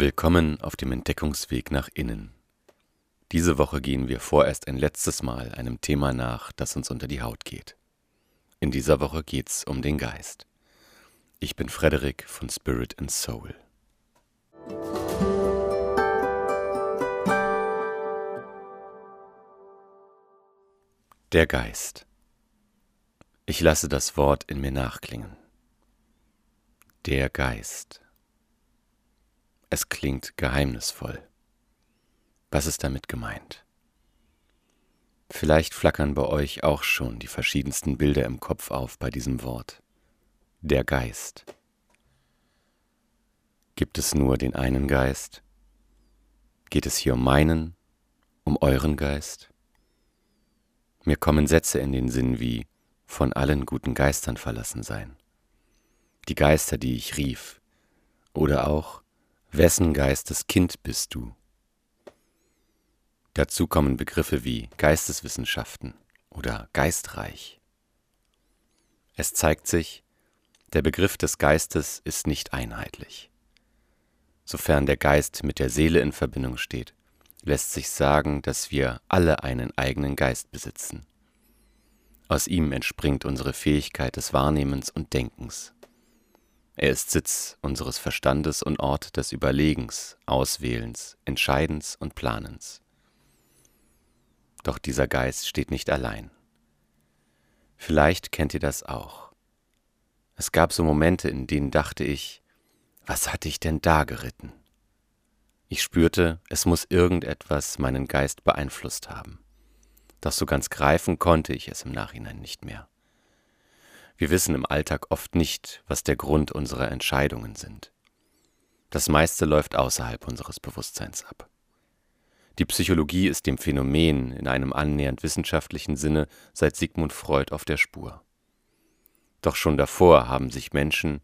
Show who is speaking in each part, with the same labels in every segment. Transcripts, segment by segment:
Speaker 1: Willkommen auf dem Entdeckungsweg nach innen. Diese Woche gehen wir vorerst ein letztes Mal einem Thema nach, das uns unter die Haut geht. In dieser Woche geht's um den Geist. Ich bin Frederik von Spirit and Soul. Der Geist. Ich lasse das Wort in mir nachklingen. Der Geist. Es klingt geheimnisvoll. Was ist damit gemeint? Vielleicht flackern bei euch auch schon die verschiedensten Bilder im Kopf auf bei diesem Wort. Der Geist. Gibt es nur den einen Geist? Geht es hier um meinen, um euren Geist? Mir kommen Sätze in den Sinn wie von allen guten Geistern verlassen sein. Die Geister, die ich rief. Oder auch Wessen Geistes Kind bist du? Dazu kommen Begriffe wie Geisteswissenschaften oder geistreich. Es zeigt sich, der Begriff des Geistes ist nicht einheitlich. Sofern der Geist mit der Seele in Verbindung steht, lässt sich sagen, dass wir alle einen eigenen Geist besitzen. Aus ihm entspringt unsere Fähigkeit des Wahrnehmens und Denkens. Er ist Sitz unseres Verstandes und Ort des Überlegens, Auswählens, Entscheidens und Planens. Doch dieser Geist steht nicht allein. Vielleicht kennt ihr das auch. Es gab so Momente, in denen dachte ich, was hatte ich denn da geritten? Ich spürte, es muss irgendetwas meinen Geist beeinflusst haben. Doch so ganz greifen konnte ich es im Nachhinein nicht mehr. Wir wissen im Alltag oft nicht, was der Grund unserer Entscheidungen sind. Das meiste läuft außerhalb unseres Bewusstseins ab. Die Psychologie ist dem Phänomen in einem annähernd wissenschaftlichen Sinne seit Sigmund Freud auf der Spur. Doch schon davor haben sich Menschen,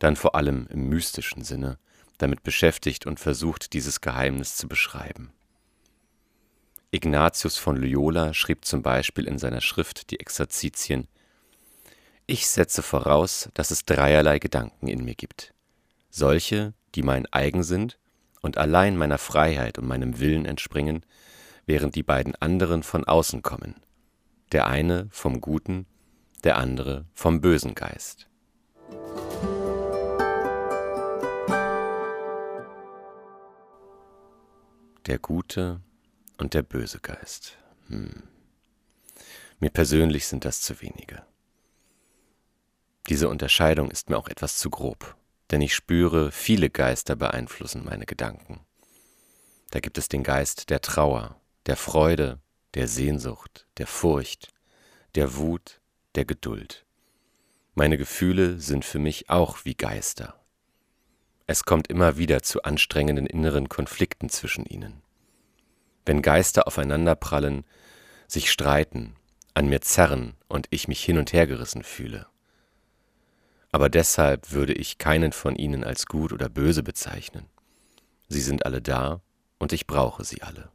Speaker 1: dann vor allem im mystischen Sinne, damit beschäftigt und versucht, dieses Geheimnis zu beschreiben. Ignatius von Loyola schrieb zum Beispiel in seiner Schrift Die Exerzitien ich setze voraus, dass es dreierlei Gedanken in mir gibt. Solche, die mein eigen sind und allein meiner Freiheit und meinem Willen entspringen, während die beiden anderen von außen kommen. Der eine vom guten, der andere vom bösen Geist. Der gute und der böse Geist. Hm. Mir persönlich sind das zu wenige. Diese Unterscheidung ist mir auch etwas zu grob, denn ich spüre, viele Geister beeinflussen meine Gedanken. Da gibt es den Geist der Trauer, der Freude, der Sehnsucht, der Furcht, der Wut, der Geduld. Meine Gefühle sind für mich auch wie Geister. Es kommt immer wieder zu anstrengenden inneren Konflikten zwischen ihnen. Wenn Geister aufeinanderprallen, sich streiten, an mir zerren und ich mich hin und her gerissen fühle aber deshalb würde ich keinen von ihnen als gut oder böse bezeichnen. Sie sind alle da und ich brauche sie alle.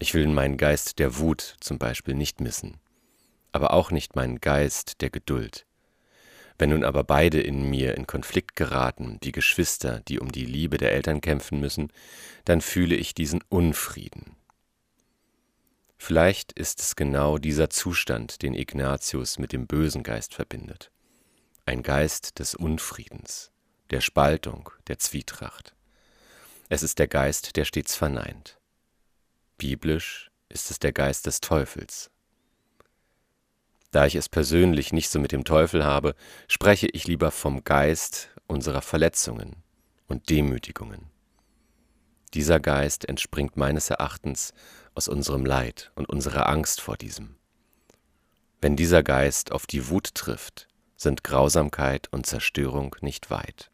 Speaker 1: Ich will meinen Geist der Wut zum Beispiel nicht missen, aber auch nicht meinen Geist der Geduld. Wenn nun aber beide in mir in Konflikt geraten, wie Geschwister, die um die Liebe der Eltern kämpfen müssen, dann fühle ich diesen Unfrieden. Vielleicht ist es genau dieser Zustand, den Ignatius mit dem bösen Geist verbindet ein Geist des Unfriedens, der Spaltung, der Zwietracht. Es ist der Geist, der stets verneint. Biblisch ist es der Geist des Teufels. Da ich es persönlich nicht so mit dem Teufel habe, spreche ich lieber vom Geist unserer Verletzungen und Demütigungen. Dieser Geist entspringt meines Erachtens aus unserem Leid und unserer Angst vor diesem. Wenn dieser Geist auf die Wut trifft, sind Grausamkeit und Zerstörung nicht weit.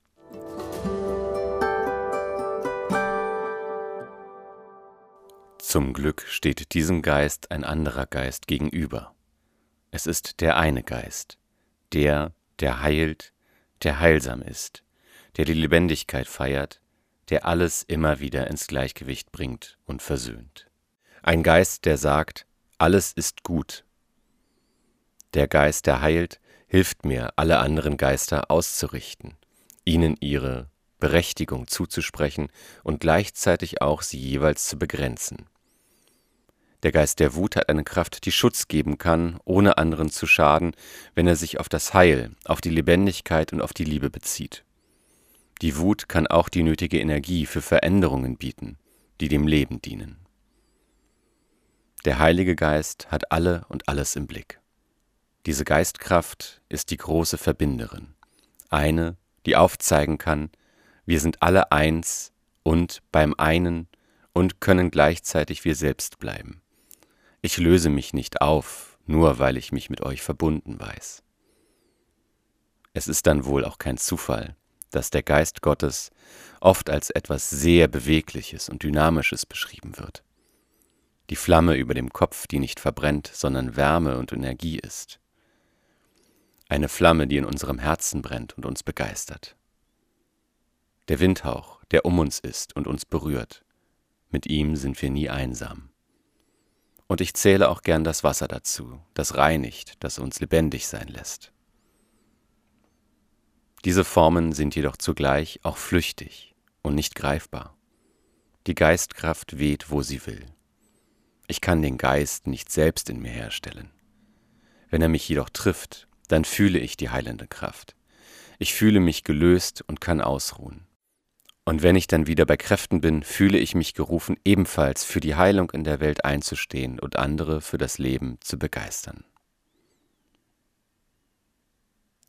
Speaker 1: Zum Glück steht diesem Geist ein anderer Geist gegenüber. Es ist der eine Geist, der, der heilt, der heilsam ist, der die Lebendigkeit feiert, der alles immer wieder ins Gleichgewicht bringt und versöhnt. Ein Geist, der sagt, alles ist gut. Der Geist, der heilt, hilft mir, alle anderen Geister auszurichten, ihnen ihre Berechtigung zuzusprechen und gleichzeitig auch sie jeweils zu begrenzen. Der Geist der Wut hat eine Kraft, die Schutz geben kann, ohne anderen zu schaden, wenn er sich auf das Heil, auf die Lebendigkeit und auf die Liebe bezieht. Die Wut kann auch die nötige Energie für Veränderungen bieten, die dem Leben dienen. Der Heilige Geist hat alle und alles im Blick. Diese Geistkraft ist die große Verbinderin, eine, die aufzeigen kann, wir sind alle eins und beim einen und können gleichzeitig wir selbst bleiben. Ich löse mich nicht auf, nur weil ich mich mit euch verbunden weiß. Es ist dann wohl auch kein Zufall, dass der Geist Gottes oft als etwas sehr Bewegliches und Dynamisches beschrieben wird. Die Flamme über dem Kopf, die nicht verbrennt, sondern Wärme und Energie ist. Eine Flamme, die in unserem Herzen brennt und uns begeistert. Der Windhauch, der um uns ist und uns berührt. Mit ihm sind wir nie einsam. Und ich zähle auch gern das Wasser dazu, das reinigt, das uns lebendig sein lässt. Diese Formen sind jedoch zugleich auch flüchtig und nicht greifbar. Die Geistkraft weht, wo sie will. Ich kann den Geist nicht selbst in mir herstellen. Wenn er mich jedoch trifft, dann fühle ich die heilende Kraft. Ich fühle mich gelöst und kann ausruhen. Und wenn ich dann wieder bei Kräften bin, fühle ich mich gerufen, ebenfalls für die Heilung in der Welt einzustehen und andere für das Leben zu begeistern.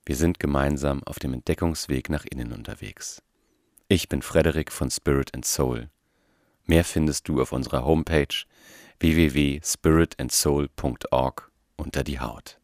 Speaker 1: Wir sind gemeinsam auf dem Entdeckungsweg nach innen unterwegs. Ich bin Frederik von Spirit and Soul. Mehr findest du auf unserer Homepage www.spiritandsoul.org unter die Haut.